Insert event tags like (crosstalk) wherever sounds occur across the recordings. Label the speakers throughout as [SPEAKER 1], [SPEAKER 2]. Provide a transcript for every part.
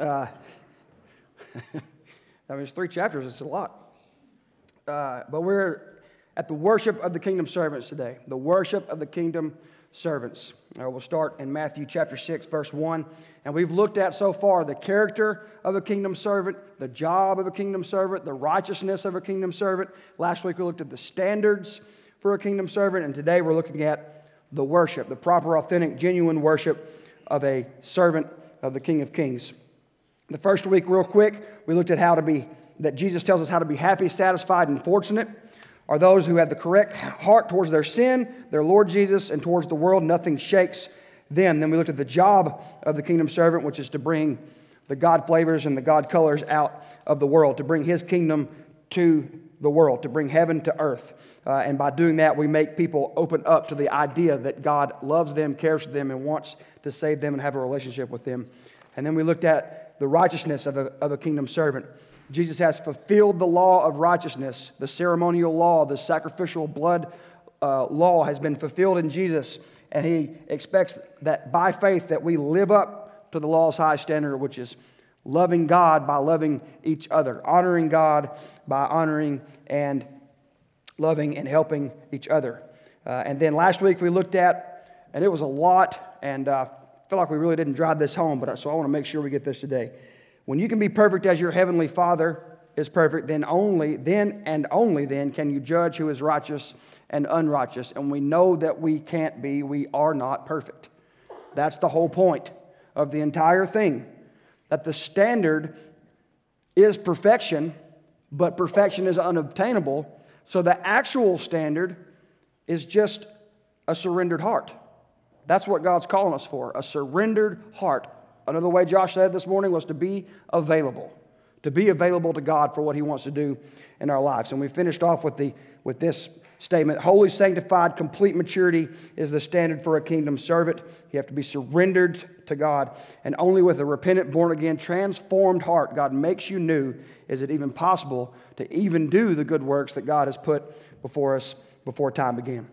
[SPEAKER 1] Uh, (laughs) I mean, it's three chapters, it's a lot. Uh, but we're at the worship of the kingdom servants today. The worship of the kingdom servants. Uh, we'll start in Matthew chapter 6, verse 1. And we've looked at so far the character of a kingdom servant, the job of a kingdom servant, the righteousness of a kingdom servant. Last week we looked at the standards for a kingdom servant, and today we're looking at the worship, the proper, authentic, genuine worship of a servant of the King of Kings. The first week, real quick, we looked at how to be, that Jesus tells us how to be happy, satisfied, and fortunate are those who have the correct heart towards their sin, their Lord Jesus, and towards the world. Nothing shakes them. Then we looked at the job of the kingdom servant, which is to bring the God flavors and the God colors out of the world, to bring his kingdom to the world, to bring heaven to earth. Uh, and by doing that, we make people open up to the idea that God loves them, cares for them, and wants to save them and have a relationship with them. And then we looked at the righteousness of a, of a kingdom servant. Jesus has fulfilled the law of righteousness, the ceremonial law, the sacrificial blood uh, law has been fulfilled in Jesus, and he expects that by faith that we live up to the law's high standard, which is loving God by loving each other, honoring God by honoring and loving and helping each other. Uh, and then last week we looked at, and it was a lot, and uh, feel like we really didn't drive this home, but uh, so I want to make sure we get this today. When you can be perfect as your heavenly Father is perfect, then only, then and only then can you judge who is righteous and unrighteous. And we know that we can't be, we are not perfect. That's the whole point of the entire thing. That the standard is perfection, but perfection is unobtainable. So the actual standard is just a surrendered heart. That's what God's calling us for a surrendered heart, Another way Josh said this morning was to be available, to be available to God for what He wants to do in our lives. And we finished off with, the, with this statement Holy, sanctified, complete maturity is the standard for a kingdom servant. You have to be surrendered to God. And only with a repentant, born again, transformed heart, God makes you new. Is it even possible to even do the good works that God has put before us before time began?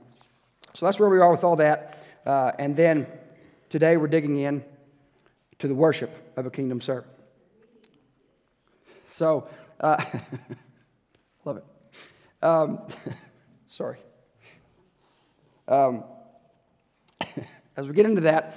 [SPEAKER 1] So that's where we are with all that. Uh, and then today we're digging in to the worship of a kingdom servant. So, uh, (laughs) love it. Um, (laughs) sorry. Um, (laughs) as we get into that,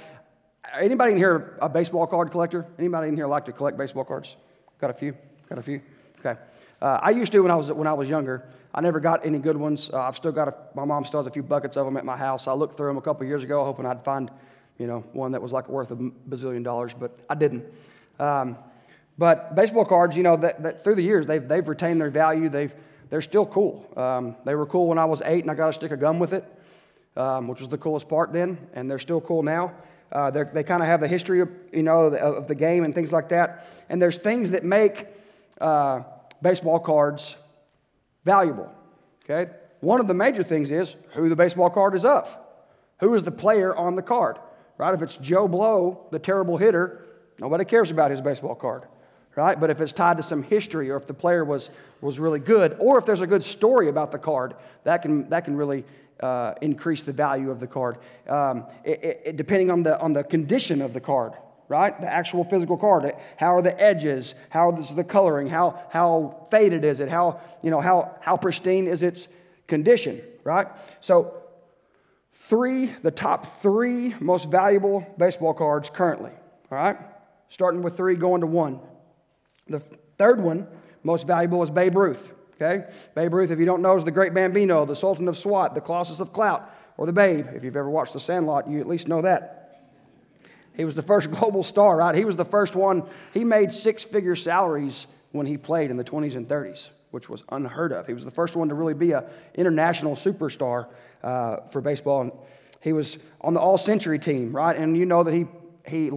[SPEAKER 1] anybody in here a baseball card collector? Anybody in here like to collect baseball cards? Got a few? Got a few? Okay. Uh, I used to when I was when I was younger. I never got any good ones. Uh, I've still got a, my mom still has a few buckets of them at my house. I looked through them a couple years ago, hoping I'd find you know, one that was like worth a bazillion dollars, but I didn't. Um, but baseball cards, you know, that, that through the years, they've, they've retained their value. They've, they're still cool. Um, they were cool when I was eight and I got a stick of gum with it, um, which was the coolest part then, and they're still cool now. Uh, they kind of have the history of, you know, of the game and things like that. And there's things that make uh, baseball cards valuable, okay? One of the major things is who the baseball card is of. Who is the player on the card? right? If it's Joe Blow, the terrible hitter, nobody cares about his baseball card, right? But if it's tied to some history or if the player was, was really good or if there's a good story about the card, that can, that can really uh, increase the value of the card. Um, it, it, depending on the, on the condition of the card, right? The actual physical card. How are the edges? How is the coloring? How, how faded is it? How, you know, how, how pristine is its condition, right? So three, the top three most valuable baseball cards currently. All right? Starting with three, going to one. The third one, most valuable, is Babe Ruth. Okay? Babe Ruth, if you don't know, is the great Bambino, the Sultan of SWAT, the Colossus of Clout, or the Babe. If you've ever watched The Sandlot, you at least know that. He was the first global star, right? He was the first one. He made six figure salaries when he played in the 20s and 30s, which was unheard of. He was the first one to really be an international superstar uh, for baseball. he was on the all century team, right? And you know that he, he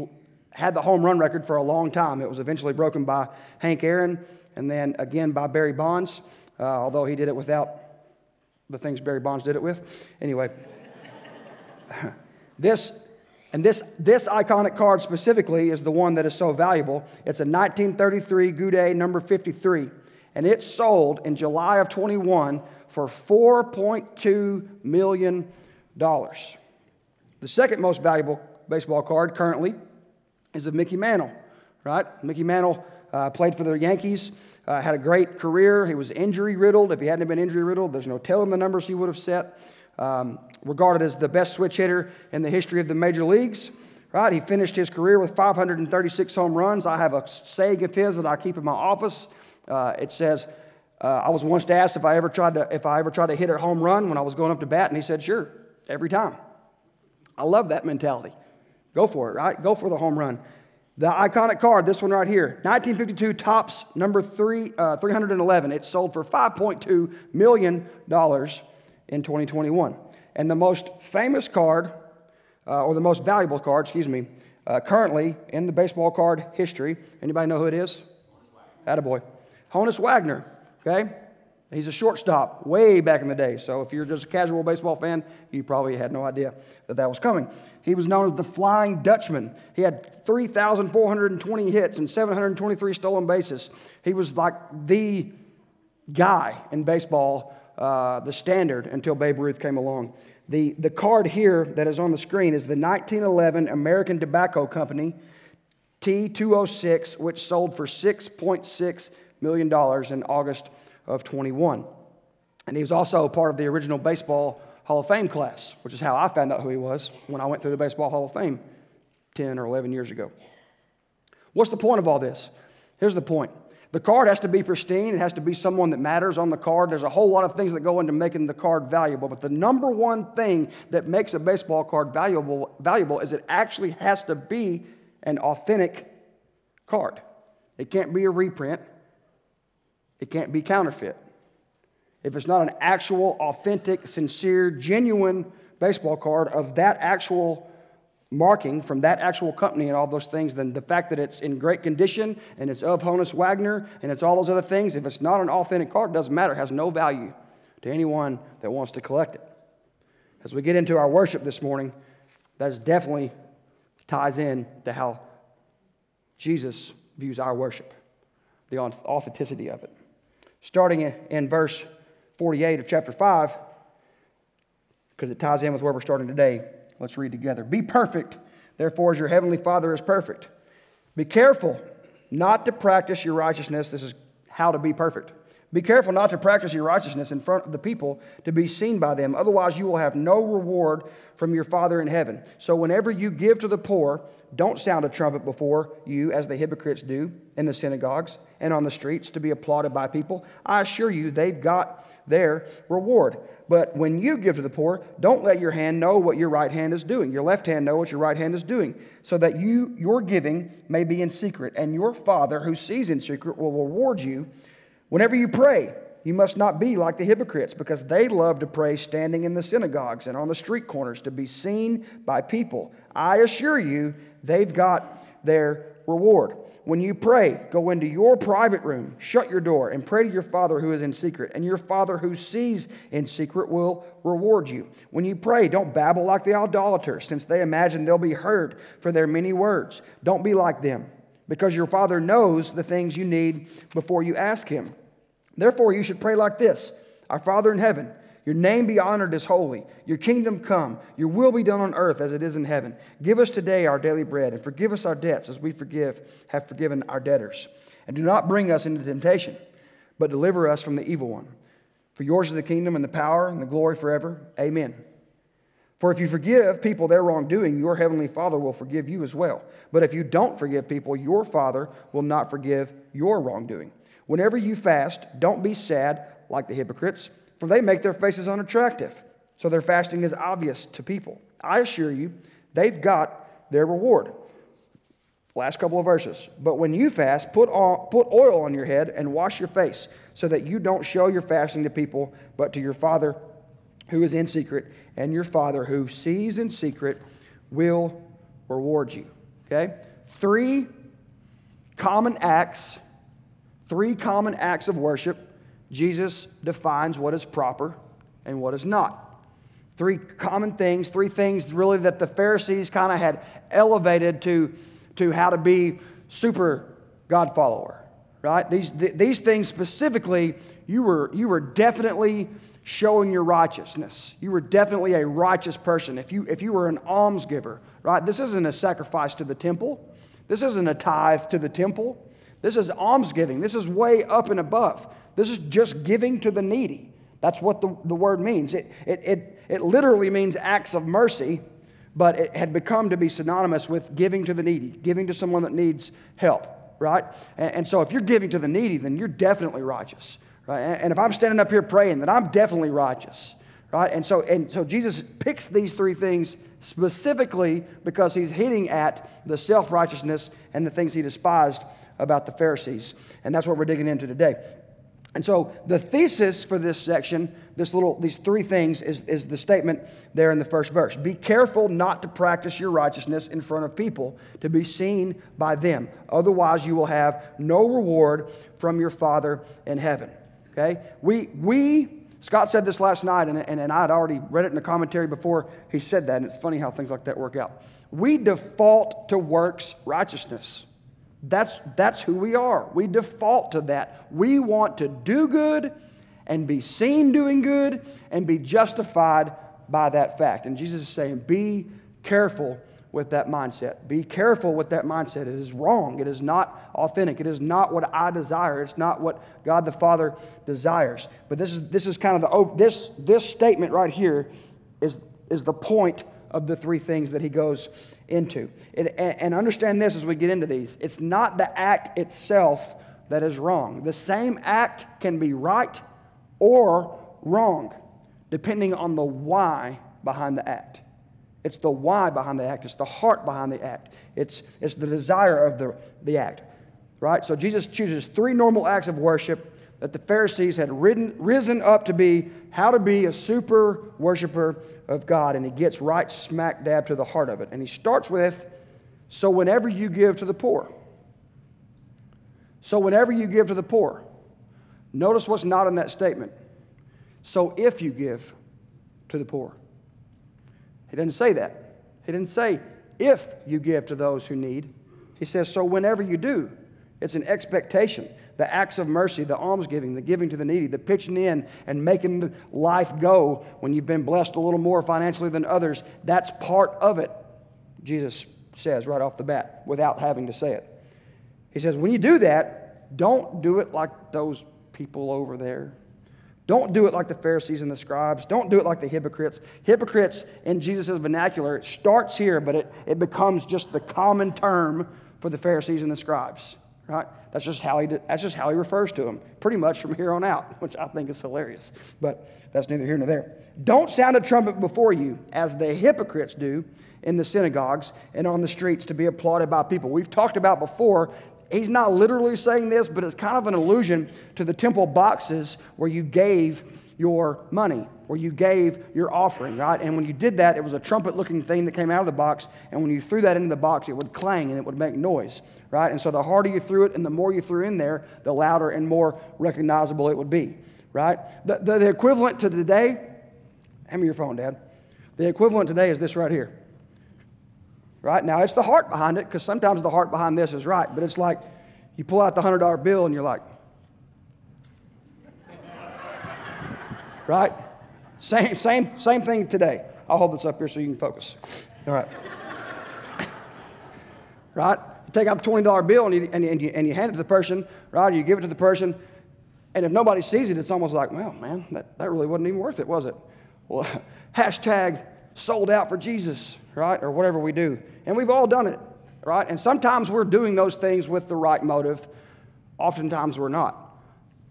[SPEAKER 1] had the home run record for a long time. It was eventually broken by Hank Aaron and then again by Barry Bonds, uh, although he did it without the things Barry Bonds did it with. Anyway, (laughs) this and this, this iconic card specifically is the one that is so valuable. It's a 1933 Goudey number 53, and it sold in July of 21 for $4.2 million. The second most valuable baseball card currently is of Mickey Mantle, right? Mickey Mantle uh, played for the Yankees, uh, had a great career. He was injury riddled. If he hadn't been injury riddled, there's no telling the numbers he would have set. Um, regarded as the best switch hitter in the history of the major leagues. Right? He finished his career with 536 home runs. I have a saying of his that I keep in my office. Uh, it says, uh, "I was once asked if I ever tried to if I ever tried to hit a home run when I was going up to bat, and he said, "Sure, every time." I love that mentality. Go for it, right? Go for the home run. The iconic card, this one right here, 1952 Topps number three, uh, 311. It sold for 5.2 million dollars in 2021. And the most famous card, uh, or the most valuable card, excuse me, uh, currently in the baseball card history, anybody know who it is? Attaboy. Honus Wagner, okay? He's a shortstop way back in the day. So if you're just a casual baseball fan, you probably had no idea that that was coming. He was known as the Flying Dutchman. He had 3,420 hits and 723 stolen bases. He was like the guy in baseball uh, the standard until Babe Ruth came along. The, the card here that is on the screen is the 1911 American Tobacco Company T206, which sold for $6.6 million in August of 21. And he was also part of the original Baseball Hall of Fame class, which is how I found out who he was when I went through the Baseball Hall of Fame 10 or 11 years ago. What's the point of all this? Here's the point the card has to be pristine. It has to be someone that matters on the card. There's a whole lot of things that go into making the card valuable. But the number one thing that makes a baseball card valuable, valuable is it actually has to be an authentic card. It can't be a reprint, it can't be counterfeit. If it's not an actual, authentic, sincere, genuine baseball card of that actual marking from that actual company and all those things, then the fact that it's in great condition and it's of Honus Wagner and it's all those other things, if it's not an authentic card, it doesn't matter. It has no value to anyone that wants to collect it. As we get into our worship this morning, that definitely ties in to how Jesus views our worship, the authenticity of it. Starting in verse 48 of chapter 5, because it ties in with where we're starting today. Let's read together. Be perfect, therefore, as your heavenly Father is perfect. Be careful not to practice your righteousness. This is how to be perfect. Be careful not to practice your righteousness in front of the people to be seen by them. Otherwise, you will have no reward from your Father in heaven. So, whenever you give to the poor, don't sound a trumpet before you, as the hypocrites do in the synagogues and on the streets to be applauded by people. I assure you, they've got their reward. But when you give to the poor, don't let your hand know what your right hand is doing. Your left hand know what your right hand is doing, so that you your giving may be in secret, and your Father who sees in secret will reward you. Whenever you pray, you must not be like the hypocrites, because they love to pray standing in the synagogues and on the street corners to be seen by people. I assure you, they've got their reward. When you pray, go into your private room, shut your door, and pray to your Father who is in secret, and your Father who sees in secret will reward you. When you pray, don't babble like the idolaters, since they imagine they'll be heard for their many words. Don't be like them, because your Father knows the things you need before you ask Him. Therefore, you should pray like this Our Father in heaven, your name be honored as holy. Your kingdom come. Your will be done on earth as it is in heaven. Give us today our daily bread, and forgive us our debts as we forgive, have forgiven our debtors. And do not bring us into temptation, but deliver us from the evil one. For yours is the kingdom and the power and the glory forever. Amen. For if you forgive people their wrongdoing, your heavenly Father will forgive you as well. But if you don't forgive people, your Father will not forgive your wrongdoing. Whenever you fast, don't be sad like the hypocrites for they make their faces unattractive. So their fasting is obvious to people. I assure you, they've got their reward. Last couple of verses. But when you fast, put, on, put oil on your head and wash your face, so that you don't show your fasting to people, but to your Father who is in secret, and your Father who sees in secret will reward you. Okay? Three common acts, three common acts of worship Jesus defines what is proper and what is not. Three common things, three things really that the Pharisees kind of had elevated to, to how to be super God follower, right? These, th- these things specifically, you were, you were definitely showing your righteousness. You were definitely a righteous person. If you, if you were an almsgiver, right? This isn't a sacrifice to the temple. This isn't a tithe to the temple. This is almsgiving. This is way up and above. This is just giving to the needy. That's what the, the word means. It, it, it, it literally means acts of mercy, but it had become to be synonymous with giving to the needy, giving to someone that needs help, right? And, and so if you're giving to the needy, then you're definitely righteous, right? And, and if I'm standing up here praying, then I'm definitely righteous, right? And so, and so Jesus picks these three things specifically because he's hitting at the self righteousness and the things he despised about the Pharisees. And that's what we're digging into today. And so the thesis for this section, this little, these three things, is, is the statement there in the first verse. Be careful not to practice your righteousness in front of people to be seen by them. Otherwise, you will have no reward from your Father in heaven. Okay? We, we Scott said this last night, and, and, and I had already read it in the commentary before he said that, and it's funny how things like that work out. We default to works righteousness. That's, that's who we are. We default to that. We want to do good and be seen doing good and be justified by that fact. And Jesus is saying, be careful with that mindset. Be careful with that mindset. It is wrong. It is not authentic. It is not what I desire. It's not what God the Father desires. But this is, this is kind of the, this, this statement right here is, is the point of the three things that he goes into. It, and understand this as we get into these it's not the act itself that is wrong. The same act can be right or wrong, depending on the why behind the act. It's the why behind the act, it's the heart behind the act, it's, it's the desire of the, the act. Right? So Jesus chooses three normal acts of worship that the Pharisees had ridden, risen up to be how to be a super worshiper of God, and he gets right smack dab to the heart of it. And he starts with, So whenever you give to the poor. So whenever you give to the poor. Notice what's not in that statement. So if you give to the poor. He didn't say that. He didn't say if you give to those who need. He says, so whenever you do. It's an expectation the acts of mercy, the almsgiving, the giving to the needy, the pitching in and making life go when you've been blessed a little more financially than others, that's part of it, Jesus says right off the bat without having to say it. He says, when you do that, don't do it like those people over there. Don't do it like the Pharisees and the scribes. Don't do it like the hypocrites. Hypocrites, in Jesus' vernacular, it starts here, but it, it becomes just the common term for the Pharisees and the scribes right? That's just how he that's just how he refers to them, pretty much from here on out, (laughs) which I think is hilarious. But that's neither here nor there. Don't sound a trumpet before you, as the hypocrites do in the synagogues and on the streets to be applauded by people. We've talked about before. He's not literally saying this, but it's kind of an allusion to the temple boxes where you gave your money where you gave your offering, right? And when you did that, it was a trumpet looking thing that came out of the box. And when you threw that into the box, it would clang and it would make noise, right? And so the harder you threw it and the more you threw in there, the louder and more recognizable it would be, right? The, the, the equivalent to today, hand me your phone, Dad. The equivalent today is this right here, right? Now, it's the heart behind it because sometimes the heart behind this is right, but it's like you pull out the $100 bill and you're like, (laughs) right? Same, same, same thing today. I'll hold this up here so you can focus. All right. (laughs) right? You take out the $20 bill and you, and, and, you, and you hand it to the person, right? You give it to the person, and if nobody sees it, it's almost like, well, man, that, that really wasn't even worth it, was it? Well, (laughs) hashtag sold out for Jesus, right? Or whatever we do. And we've all done it, right? And sometimes we're doing those things with the right motive, oftentimes we're not.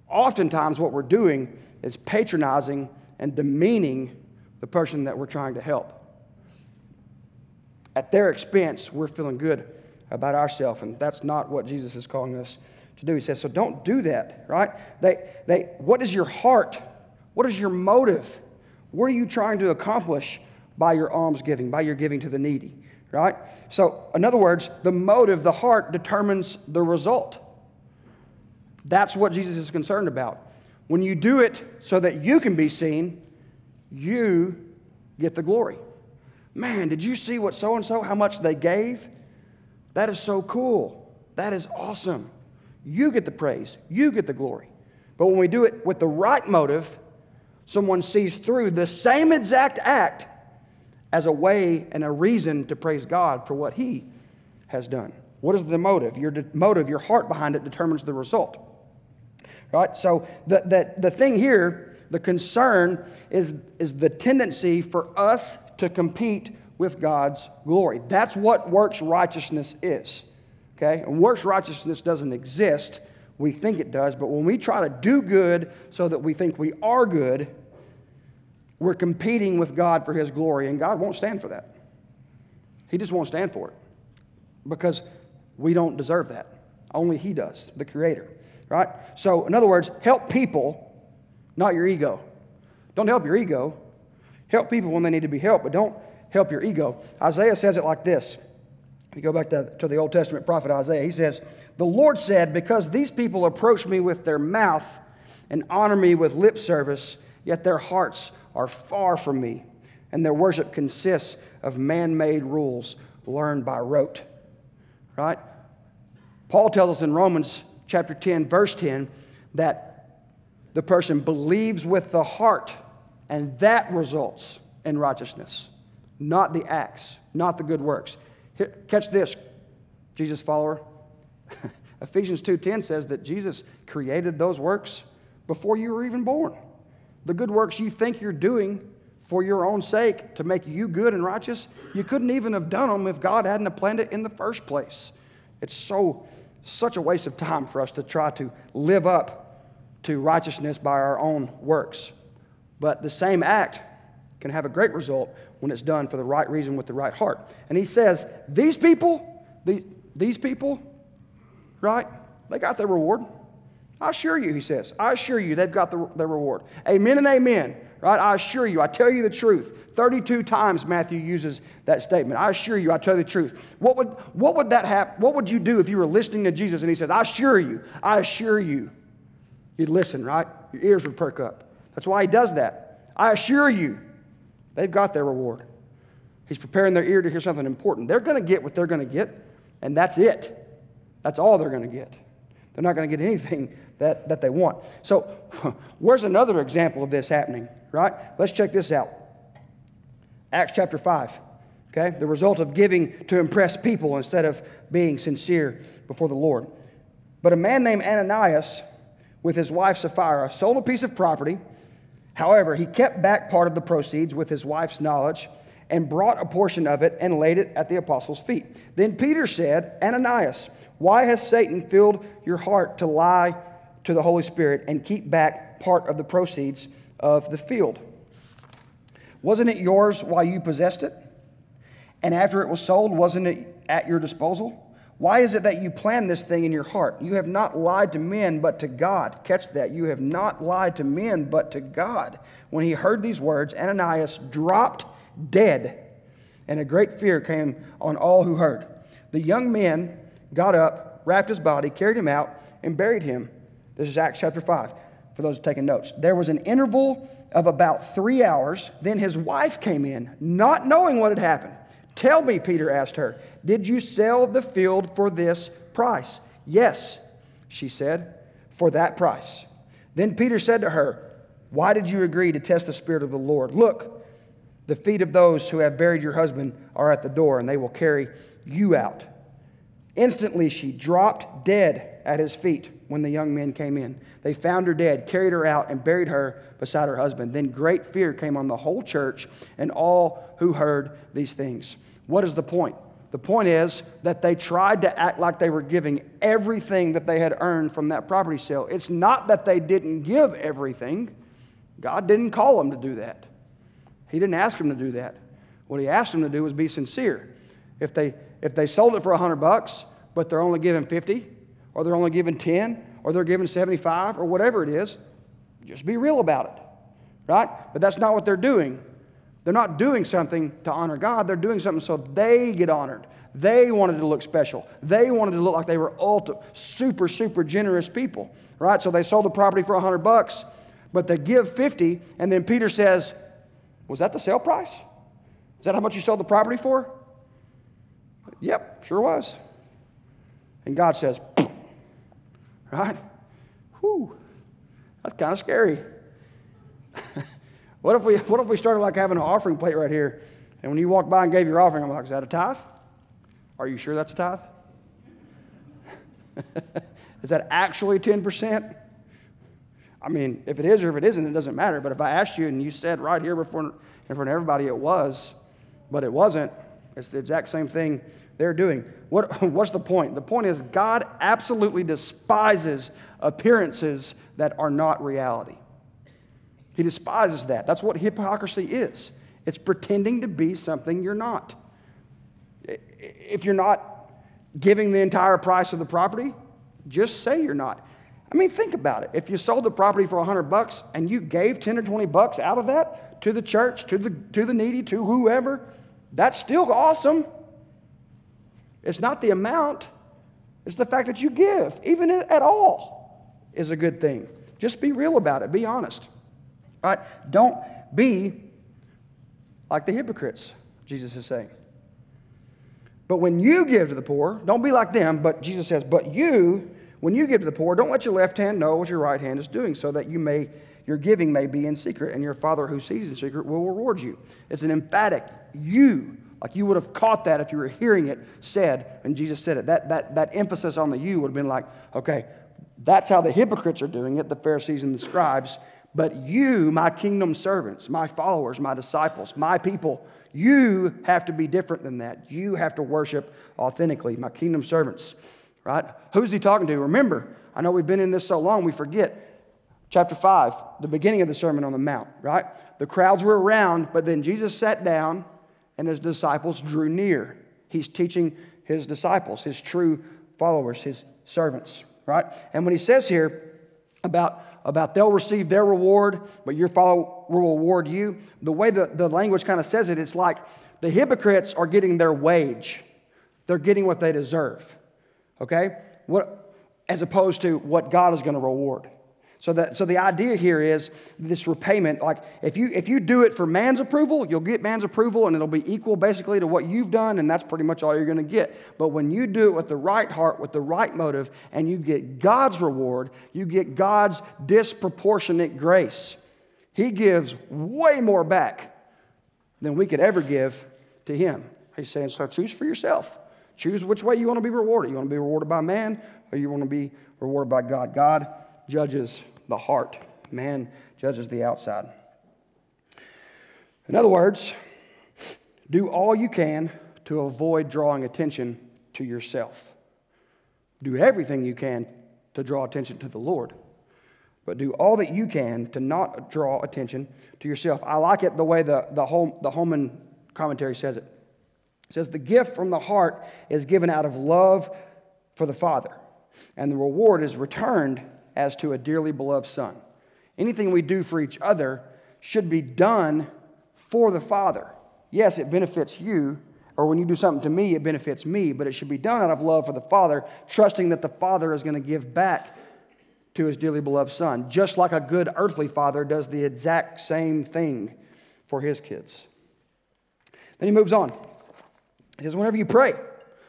[SPEAKER 1] Oftentimes, what we're doing is patronizing and demeaning the person that we're trying to help. At their expense, we're feeling good about ourselves, and that's not what Jesus is calling us to do. He says, so don't do that, right? They, they, what is your heart? What is your motive? What are you trying to accomplish by your almsgiving, by your giving to the needy, right? So, in other words, the motive, the heart determines the result. That's what Jesus is concerned about. When you do it so that you can be seen, you get the glory. Man, did you see what so and so, how much they gave? That is so cool. That is awesome. You get the praise, you get the glory. But when we do it with the right motive, someone sees through the same exact act as a way and a reason to praise God for what He has done. What is the motive? Your de- motive, your heart behind it determines the result. Right? So the, the, the thing here, the concern is, is the tendency for us to compete with God's glory. That's what works righteousness is. Okay? And works righteousness doesn't exist. We think it does, but when we try to do good so that we think we are good, we're competing with God for His glory, and God won't stand for that. He just won't stand for it because we don't deserve that. Only He does, the Creator. Right? So, in other words, help people, not your ego. Don't help your ego. Help people when they need to be helped, but don't help your ego. Isaiah says it like this. If you go back to, to the Old Testament prophet Isaiah, he says, The Lord said, Because these people approach me with their mouth and honor me with lip service, yet their hearts are far from me, and their worship consists of man made rules learned by rote. Right? Paul tells us in Romans chapter 10, verse 10, that the person believes with the heart, and that results in righteousness, not the acts, not the good works. Here, catch this, Jesus follower. (laughs) Ephesians 2:10 says that Jesus created those works before you were even born. The good works you think you're doing for your own sake to make you good and righteous, you couldn't even have done them if God hadn't planned it in the first place. It's so such a waste of time for us to try to live up to righteousness by our own works. But the same act can have a great result when it's done for the right reason with the right heart. And he says, These people, these people, right, they got their reward. I assure you, he says, I assure you they've got the, their reward. Amen and amen, right? I assure you, I tell you the truth. 32 times Matthew uses that statement. I assure you, I tell you the truth. What would, what would that happen? What would you do if you were listening to Jesus and he says, I assure you, I assure you? You'd listen, right? Your ears would perk up. That's why he does that. I assure you, they've got their reward. He's preparing their ear to hear something important. They're going to get what they're going to get, and that's it. That's all they're going to get. They're not going to get anything that, that they want. So, (laughs) where's another example of this happening, right? Let's check this out Acts chapter 5. Okay? The result of giving to impress people instead of being sincere before the Lord. But a man named Ananias, with his wife Sapphira, sold a piece of property. However, he kept back part of the proceeds with his wife's knowledge and brought a portion of it and laid it at the apostles' feet. Then Peter said, Ananias, why has Satan filled your heart to lie to the Holy Spirit and keep back part of the proceeds of the field? Wasn't it yours while you possessed it? And after it was sold, wasn't it at your disposal? Why is it that you plan this thing in your heart? You have not lied to men, but to God. Catch that. You have not lied to men, but to God. When he heard these words, Ananias dropped dead, and a great fear came on all who heard. The young men got up, wrapped his body, carried him out, and buried him. This is Acts chapter 5, for those taking notes. There was an interval of about three hours. Then his wife came in, not knowing what had happened. Tell me, Peter asked her, did you sell the field for this price? Yes, she said, for that price. Then Peter said to her, Why did you agree to test the Spirit of the Lord? Look, the feet of those who have buried your husband are at the door, and they will carry you out. Instantly, she dropped dead at his feet when the young men came in. They found her dead, carried her out, and buried her beside her husband. Then great fear came on the whole church and all who heard these things. What is the point? The point is that they tried to act like they were giving everything that they had earned from that property sale. It's not that they didn't give everything, God didn't call them to do that. He didn't ask them to do that. What he asked them to do was be sincere. If they, if they sold it for 100 bucks, but they're only giving 50, or they're only given 10, or they're given 75, or whatever it is, just be real about it. Right? But that's not what they're doing. They're not doing something to honor God, they're doing something so they get honored. They wanted to look special. They wanted to look like they were ultra, super, super generous people, right? So they sold the property for 100 bucks, but they give 50, and then Peter says, was that the sale price? Is that how much you sold the property for? Yep, sure was. And God says, right? Whew, that's kind of scary. (laughs) what, if we, what if we started like having an offering plate right here, and when you walk by and gave your offering, I'm like, is that a tithe? Are you sure that's a tithe? (laughs) is that actually 10%? I mean, if it is or if it isn't, it doesn't matter. But if I asked you and you said right here before, in front of everybody it was, but it wasn't, it's the exact same thing they're doing. What, (laughs) what's the point? The point is, God absolutely despises appearances that are not reality. He despises that. That's what hypocrisy is it's pretending to be something you're not. If you're not giving the entire price of the property, just say you're not. I mean, think about it. If you sold the property for 100 bucks and you gave 10 or 20 bucks out of that to the church, to the, to the needy, to whoever, that's still awesome. It's not the amount, it's the fact that you give, even at all, is a good thing. Just be real about it, be honest. All right? Don't be like the hypocrites, Jesus is saying. But when you give to the poor, don't be like them, but Jesus says, but you, when you give to the poor, don't let your left hand know what your right hand is doing, so that you may your giving may be in secret, and your Father who sees in secret will reward you. It's an emphatic you like you would have caught that if you were hearing it said, and Jesus said it. That, that, that emphasis on the you would have been like, okay, that's how the hypocrites are doing it, the Pharisees and the scribes. But you, my kingdom servants, my followers, my disciples, my people, you have to be different than that. You have to worship authentically, my kingdom servants, right? Who's he talking to? Remember, I know we've been in this so long, we forget. Chapter 5, the beginning of the Sermon on the Mount, right? The crowds were around, but then Jesus sat down and his disciples drew near. He's teaching his disciples, his true followers, his servants, right? And when he says here about, about they'll receive their reward, but your follow will reward you, the way the, the language kind of says it, it's like the hypocrites are getting their wage. They're getting what they deserve. Okay? What, as opposed to what God is going to reward. So, that, so the idea here is this repayment, like if you, if you do it for man's approval, you'll get man's approval and it'll be equal basically to what you've done, and that's pretty much all you're going to get. But when you do it with the right heart, with the right motive, and you get God's reward, you get God's disproportionate grace. He gives way more back than we could ever give to Him. He's saying, so choose for yourself. Choose which way you want to be rewarded. You want to be rewarded by man, or you want to be rewarded by God. God judges the heart, man judges the outside. In other words, do all you can to avoid drawing attention to yourself. Do everything you can to draw attention to the Lord, but do all that you can to not draw attention to yourself. I like it the way the, the, home, the Holman commentary says it. It says, The gift from the heart is given out of love for the Father, and the reward is returned as to a dearly beloved son. Anything we do for each other should be done for the Father. Yes, it benefits you, or when you do something to me, it benefits me, but it should be done out of love for the Father, trusting that the Father is going to give back to his dearly beloved Son, just like a good earthly father does the exact same thing for his kids. Then he moves on. He says, Whenever you pray,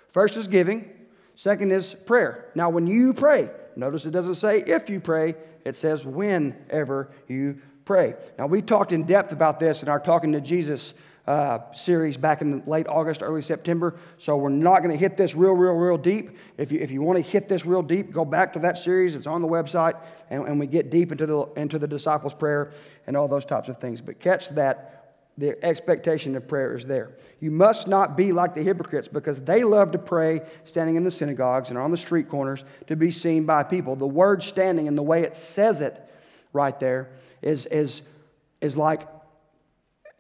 [SPEAKER 1] first is giving, second is prayer. Now, when you pray, Notice it doesn't say if you pray, it says whenever you pray. Now, we talked in depth about this in our Talking to Jesus uh, series back in late August, early September. So we're not going to hit this real, real, real deep. If you, if you want to hit this real deep, go back to that series. It's on the website, and, and we get deep into the, into the disciples' prayer and all those types of things. But catch that the expectation of prayer is there. You must not be like the hypocrites because they love to pray standing in the synagogues and on the street corners to be seen by people. The word standing and the way it says it right there is, is, is like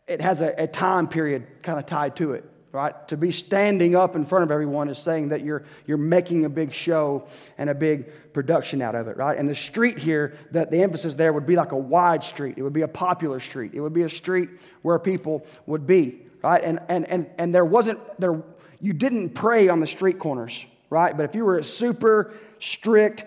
[SPEAKER 1] it has a, a time period kind of tied to it right? To be standing up in front of everyone is saying that you're, you're making a big show and a big production out of it, right? And the street here, that the emphasis there would be like a wide street. It would be a popular street. It would be a street where people would be, right? And, and, and, and there wasn't, there, you didn't pray on the street corners, right? But if you were a super strict,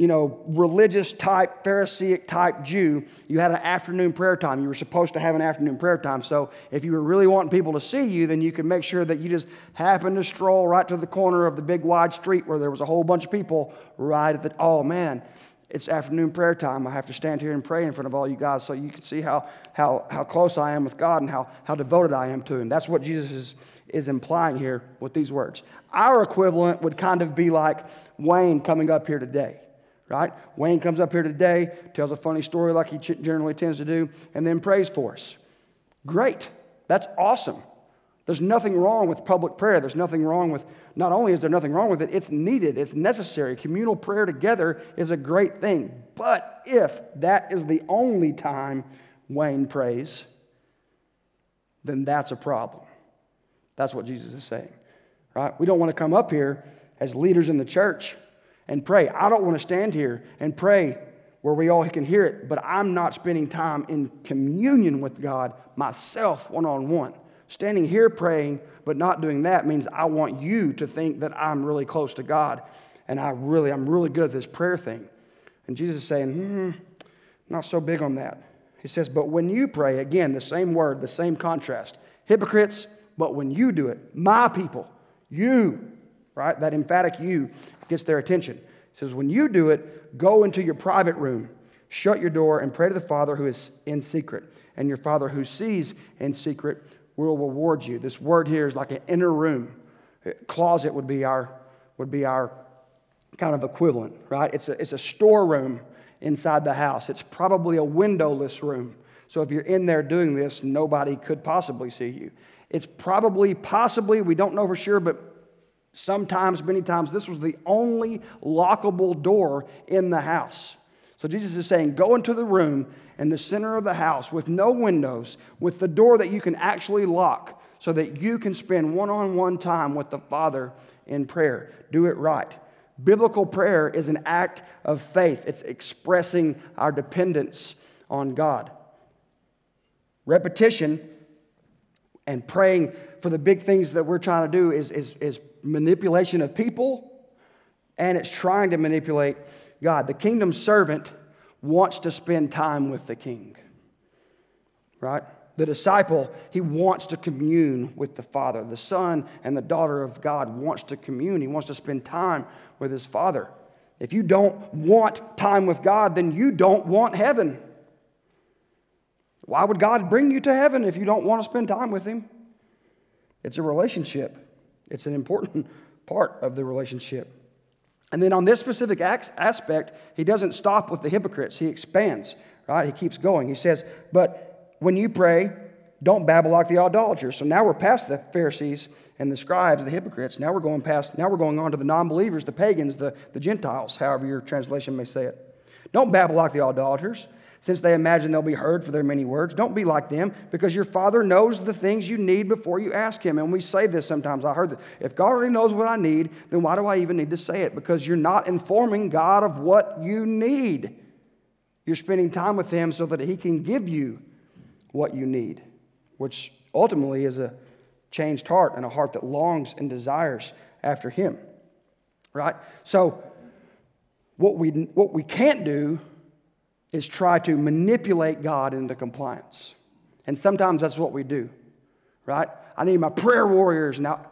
[SPEAKER 1] you know, religious type, Pharisaic type Jew, you had an afternoon prayer time. You were supposed to have an afternoon prayer time. So if you were really wanting people to see you, then you could make sure that you just happened to stroll right to the corner of the big wide street where there was a whole bunch of people right at the, oh man, it's afternoon prayer time. I have to stand here and pray in front of all you guys so you can see how, how, how close I am with God and how, how devoted I am to Him. That's what Jesus is, is implying here with these words. Our equivalent would kind of be like Wayne coming up here today, right? Wayne comes up here today, tells a funny story like he generally tends to do, and then prays for us. Great. That's awesome. There's nothing wrong with public prayer. There's nothing wrong with, not only is there nothing wrong with it, it's needed, it's necessary. Communal prayer together is a great thing. But if that is the only time Wayne prays, then that's a problem. That's what Jesus is saying, right? We don't want to come up here as leaders in the church and pray. I don't want to stand here and pray where we all can hear it, but I'm not spending time in communion with God myself one on one. Standing here praying, but not doing that means I want you to think that I'm really close to God and I really, I'm really good at this prayer thing. And Jesus is saying, hmm, not so big on that. He says, but when you pray, again, the same word, the same contrast. Hypocrites, but when you do it, my people, you, right? That emphatic you gets their attention. He says, when you do it, go into your private room, shut your door, and pray to the Father who is in secret. And your Father who sees in secret will reward you. This word here is like an inner room. Closet would be our, would be our kind of equivalent, right? It's a, it's a storeroom inside the house. It's probably a windowless room. So if you're in there doing this, nobody could possibly see you. It's probably, possibly, we don't know for sure, but sometimes, many times, this was the only lockable door in the house. So Jesus is saying, go into the room in the center of the house with no windows, with the door that you can actually lock so that you can spend one on one time with the Father in prayer. Do it right. Biblical prayer is an act of faith, it's expressing our dependence on God. Repetition and praying for the big things that we're trying to do is, is, is manipulation of people and it's trying to manipulate God. The kingdom servant wants to spend time with the king, right? The disciple, he wants to commune with the Father. The son and the daughter of God wants to commune. He wants to spend time with his Father. If you don't want time with God, then you don't want heaven. Why would God bring you to heaven if you don't want to spend time with Him? It's a relationship, it's an important part of the relationship. And then on this specific aspect, he doesn't stop with the hypocrites. He expands, right? He keeps going. He says, But when you pray, don't babble like the idolaters. So now we're past the Pharisees and the scribes, the hypocrites. Now we're going past, now we're going on to the non believers, the pagans, the, the Gentiles, however your translation may say it. Don't babble like the idolaters since they imagine they'll be heard for their many words. Don't be like them, because your Father knows the things you need before you ask Him. And we say this sometimes. I heard that if God already knows what I need, then why do I even need to say it? Because you're not informing God of what you need. You're spending time with Him so that He can give you what you need, which ultimately is a changed heart and a heart that longs and desires after Him. Right? So, what we, what we can't do is try to manipulate God into compliance. And sometimes that's what we do, right? I need my prayer warriors. Now,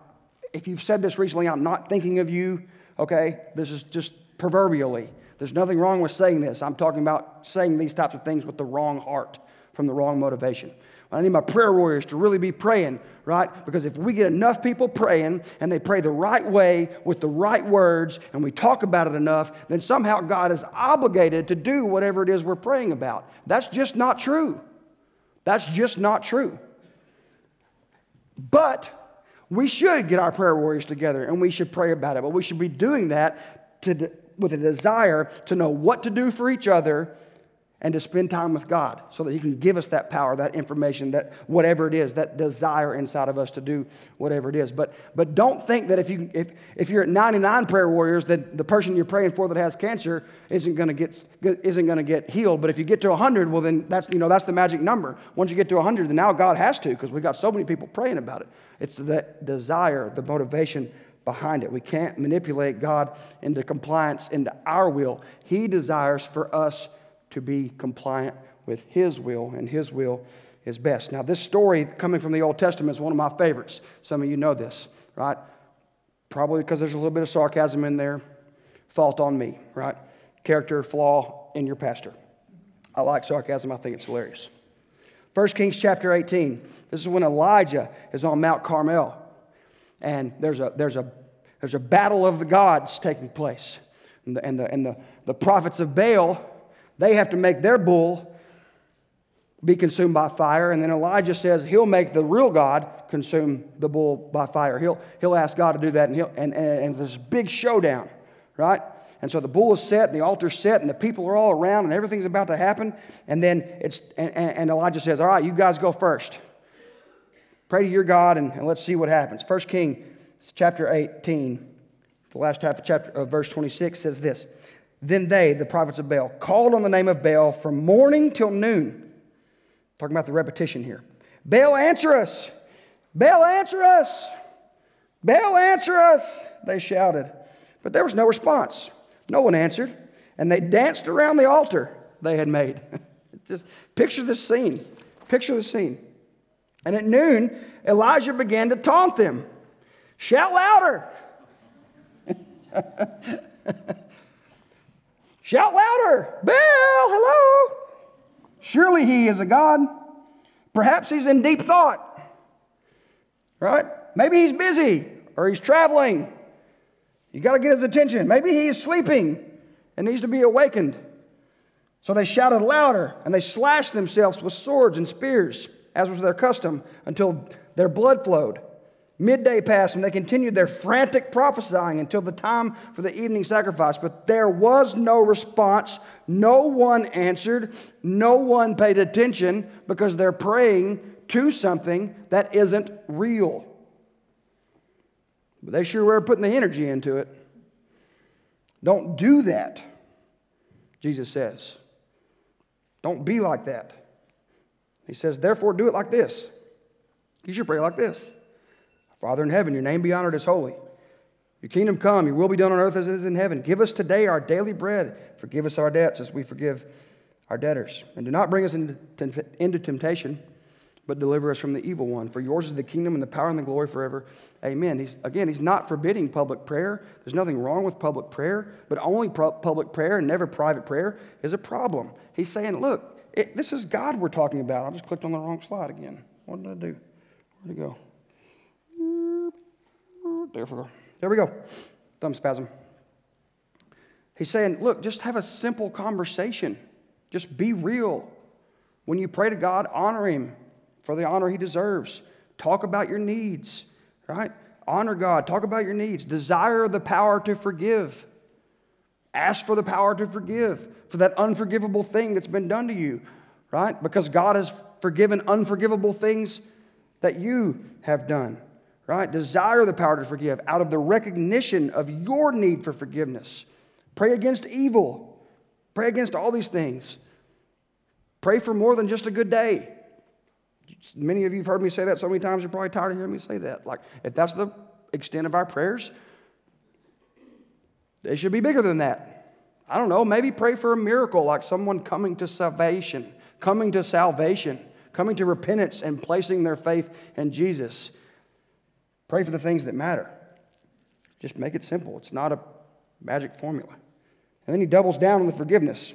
[SPEAKER 1] if you've said this recently, I'm not thinking of you, okay? This is just proverbially. There's nothing wrong with saying this. I'm talking about saying these types of things with the wrong heart, from the wrong motivation. I need my prayer warriors to really be praying, right? Because if we get enough people praying and they pray the right way with the right words and we talk about it enough, then somehow God is obligated to do whatever it is we're praying about. That's just not true. That's just not true. But we should get our prayer warriors together and we should pray about it. But we should be doing that to, with a desire to know what to do for each other and to spend time with God so that He can give us that power, that information, that whatever it is, that desire inside of us to do whatever it is. But, but don't think that if, you, if, if you're at 99 prayer warriors, that the person you're praying for that has cancer isn't going to get, isn't going to get healed. But if you get to 100, well, then that's, you know, that's the magic number. Once you get to 100, then now God has to because we've got so many people praying about it. It's that desire, the motivation behind it. We can't manipulate God into compliance, into our will. He desires for us to be compliant with His will, and His will is best. Now, this story coming from the Old Testament is one of my favorites. Some of you know this, right? Probably because there's a little bit of sarcasm in there. Fault on me, right? character flaw in your pastor. I like sarcasm, I think it's hilarious. 1 Kings chapter 18. This is when Elijah is on Mount Carmel. And there's a, there's a, there's a battle of the gods taking place. And, the, and, the, and the, the prophets of Baal, they have to make their bull be consumed by fire. And then Elijah says he'll make the real God consume the bull by fire. He'll, he'll ask God to do that, and, he'll, and, and, and big showdown, right? And so the bull is set, and the altar's set, and the people are all around, and everything's about to happen. And then it's, and, and Elijah says, All right, you guys go first. Pray to your God, and, and let's see what happens. First King chapter 18, the last half of chapter of verse 26 says this. Then they, the prophets of Baal, called on the name of Baal from morning till noon Talking about the repetition here. Baal, answer us. Baal, answer us. Baal, answer us, they shouted. But there was no response. No one answered. And they danced around the altar they had made. (laughs) Just picture this scene. Picture the scene. And at noon, Elijah began to taunt them. Shout louder. (laughs) Shout louder. Baal, hello. Surely he is a God. Perhaps he's in deep thought. Right? Maybe he's busy or he's traveling. You got to get his attention. Maybe he is sleeping and needs to be awakened. So they shouted louder and they slashed themselves with swords and spears, as was their custom, until their blood flowed. Midday passed, and they continued their frantic prophesying until the time for the evening sacrifice. But there was no response. No one answered. No one paid attention because they're praying to something that isn't real. But they sure were putting the energy into it. Don't do that, Jesus says. Don't be like that. He says, therefore, do it like this. You should pray like this. Father in heaven, your name be honored as holy. Your kingdom come, your will be done on earth as it is in heaven. Give us today our daily bread. Forgive us our debts as we forgive our debtors. And do not bring us into, temptation, but deliver us from the evil one. For yours is the kingdom and the power and the glory forever. Amen. He's, again, he's not forbidding public prayer. There's nothing wrong with public prayer, but only public prayer and never private prayer is a problem. He's saying, look, it, this is God we're talking about. I just clicked on the wrong slide again. What did I do? Where'd it go? There we go. Thumb spasm. He's saying, look, just have a simple conversation. Just be real. When you pray to God, honor Him for the honor He deserves. Talk about your needs, right? Honor God. Talk about your needs. Desire the power to forgive. Ask for the power to forgive for that unforgivable thing that's been done to you, right? Because God has forgiven unforgivable things that you have done right? Desire the power to forgive out of the recognition of your need for forgiveness. Pray against evil. Pray against all these things. Pray for more than just a good day. Many of you have heard me say that so many times, you're probably tired of hearing me say that. Like, if that's the extent of our prayers, they should be bigger than that. I don't know, maybe pray for a miracle like someone coming to salvation, coming to salvation, coming to repentance and placing their faith in Jesus. Pray for the things that matter. Just make it simple. It's not a magic formula. And then he doubles down on the forgiveness.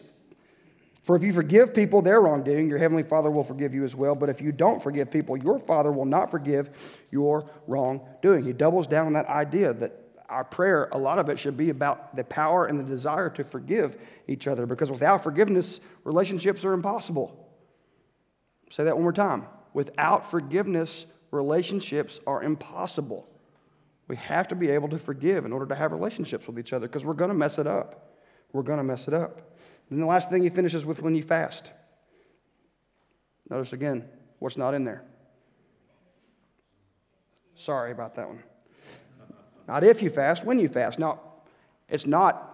[SPEAKER 1] For if you forgive people their wrongdoing, your heavenly Father will forgive you as well. But if you don't forgive people, your Father will not forgive your wrongdoing. He doubles down on that idea that our prayer, a lot of it should be about the power and the desire to forgive each other because without forgiveness, relationships are impossible. Say that one more time. Without forgiveness, relationships are impossible. We have to be able to forgive in order to have relationships with each other because we're going to mess it up. We're going to mess it up. Then the last thing he finishes with when you fast. Notice again what's not in there. Sorry about that one. Not if you fast, when you fast. Now, it's not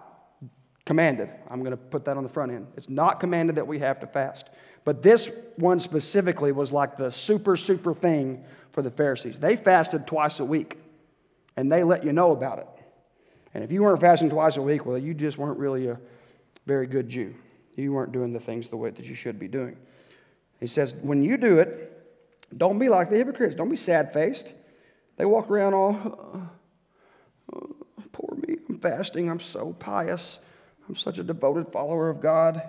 [SPEAKER 1] commanded. I'm going to put that on the front end. It's not commanded that we have to fast. But this one specifically was like the super, super thing for the Pharisees. They fasted twice a week, and they let you know about it. And if you weren't fasting twice a week, well, you just weren't really a very good Jew. You weren't doing the things the way that you should be doing. He says, when you do it, don't be like the hypocrites. Don't be sad faced. They walk around all, oh, poor me, I'm fasting, I'm so pious. I'm such a devoted follower of God.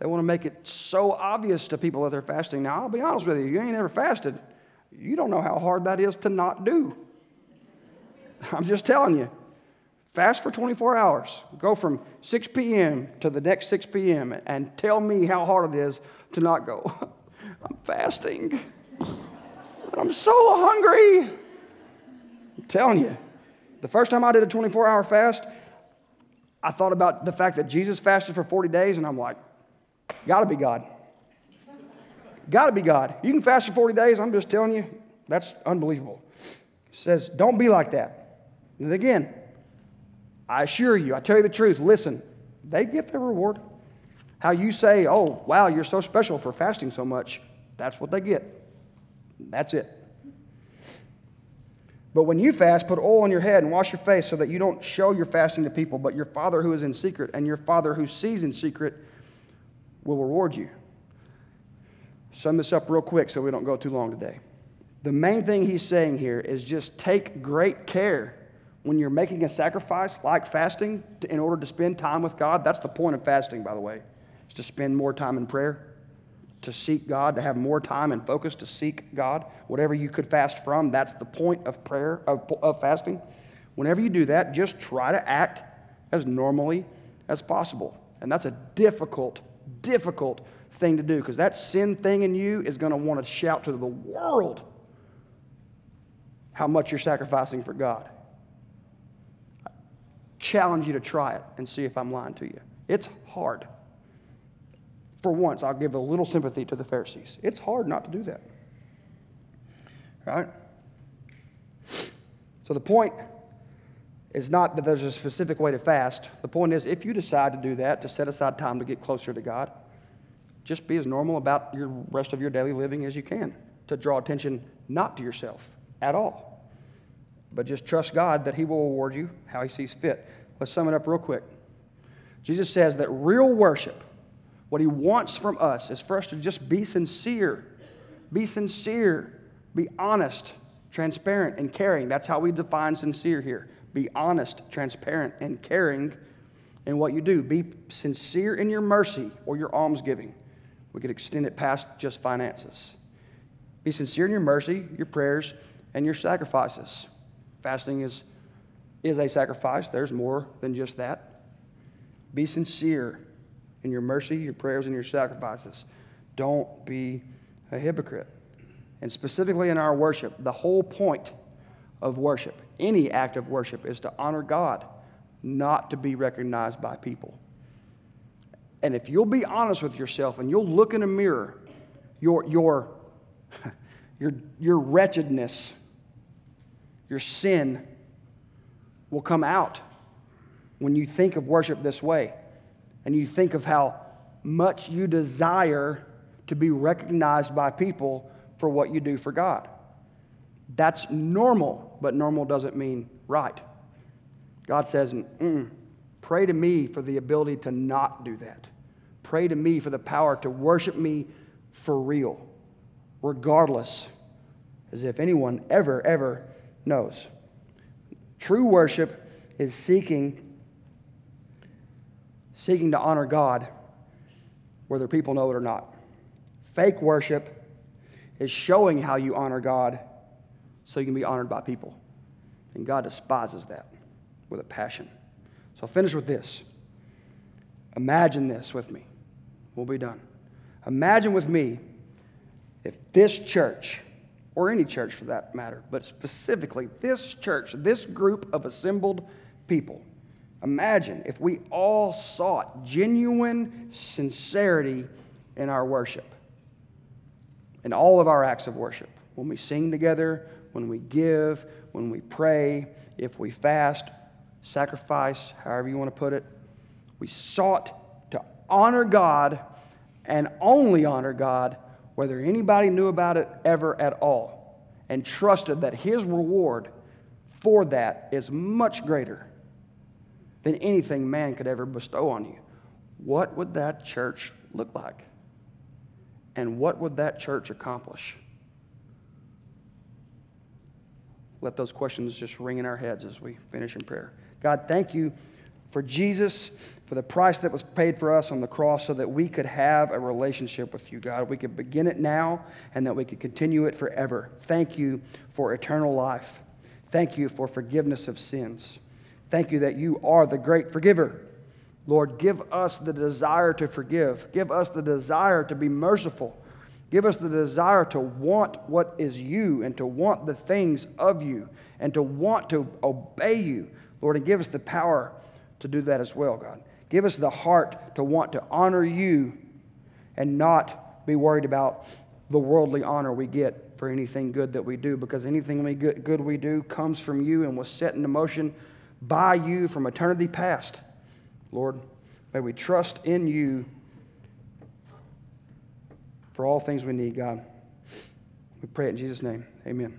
[SPEAKER 1] They want to make it so obvious to people that they're fasting. Now, I'll be honest with you, you ain't ever fasted. You don't know how hard that is to not do. (laughs) I'm just telling you. Fast for 24 hours. Go from 6 p.m. to the next 6 p.m. and tell me how hard it is to not go. (laughs) I'm fasting. (laughs) I'm so hungry. I'm telling you. The first time I did a 24 hour fast, I thought about the fact that Jesus fasted for 40 days, and I'm like, gotta be God. Gotta be God. You can fast for 40 days, I'm just telling you, that's unbelievable. He says, don't be like that. And again, I assure you, I tell you the truth, listen, they get their reward. How you say, oh, wow, you're so special for fasting so much, that's what they get. That's it. But when you fast, put oil on your head and wash your face so that you don't show your fasting to people, but your Father who is in secret and your Father who sees in secret will reward you. Sum this up real quick so we don't go too long today. The main thing he's saying here is just take great care when you're making a sacrifice like fasting in order to spend time with God. That's the point of fasting, by the way, is to spend more time in prayer to seek God, to have more time and focus to seek God. Whatever you could fast from, that's the point of prayer, of, of fasting. Whenever you do that, just try to act as normally as possible. And that's a difficult, difficult thing to do because that sin thing in you is going to want to shout to the world how much you're sacrificing for God. I challenge you to try it and see if I'm lying to you. It's hard for once, I'll give a little sympathy to the Pharisees. It's hard not to do that. Right? So the point is not that there's a specific way to fast. The point is, if you decide to do that, to set aside time to get closer to God, just be as normal about your rest of your daily living as you can to draw attention not to yourself at all, but just trust God that He will reward you how He sees fit. Let's sum it up real quick. Jesus says that real worship, what he wants from us is for us to just be sincere. Be sincere. Be honest, transparent, and caring. That's how we define sincere here. Be honest, transparent, and caring in what you do. Be sincere in your mercy or your almsgiving. We could extend it past just finances. Be sincere in your mercy, your prayers, and your sacrifices. Fasting is, is a sacrifice, there's more than just that. Be sincere in your mercy, your prayers, and your sacrifices. Don't be a hypocrite. And specifically in our worship, the whole point of worship, any act of worship, is to honor God, not to be recognized by people. And if you'll be honest with yourself and you'll look in a mirror, your, your, (laughs) your, your wretchedness, your sin will come out when you think of worship this way and you think of how much you desire to be recognized by people for what you do for God. That's normal, but normal doesn't mean right. God says, pray to me for the ability to not do that. Pray to me for the power to worship me for real, regardless, as if anyone ever, ever knows. True worship is seeking seeking to honor God, whether people know it or not. Fake worship is showing how you honor God so you can be honored by people. And God despises that with a passion. So I'll finish with this. Imagine this with me. We'll be done. Imagine with me if this church, or any church for that matter, but specifically this church, this group of assembled people, Imagine if we all sought genuine sincerity in our worship, in all of our acts of worship. When we sing together, when we give, when we pray, if we fast, sacrifice, however you want to put it, we sought to honor God and only honor God, whether anybody knew about it ever at all, and trusted that His reward for that is much greater than anything man could ever bestow on you. What would that church look like? And what would that church accomplish? Let those questions just ring in our heads as we finish in prayer. God, thank you for Jesus, for the price that was paid for us on the cross so that we could have a relationship with you, God. We could begin it now and that we could continue it forever. Thank you for eternal life. Thank you for forgiveness of sins. Thank you that you are the great forgiver. Lord, give us the desire to forgive. Give us the desire to be merciful. Give us the desire to want what is you and to want the things of you and to want to obey you, Lord, and give us the power to do that as well, God. Give us the heart to want to honor you and not be worried about the worldly honor we get for anything good that we do, because anything good we do comes from you and was set into motion by you from eternity past. Lord, may we trust in you for all things we need, God. We pray it in Jesus' name. Amen.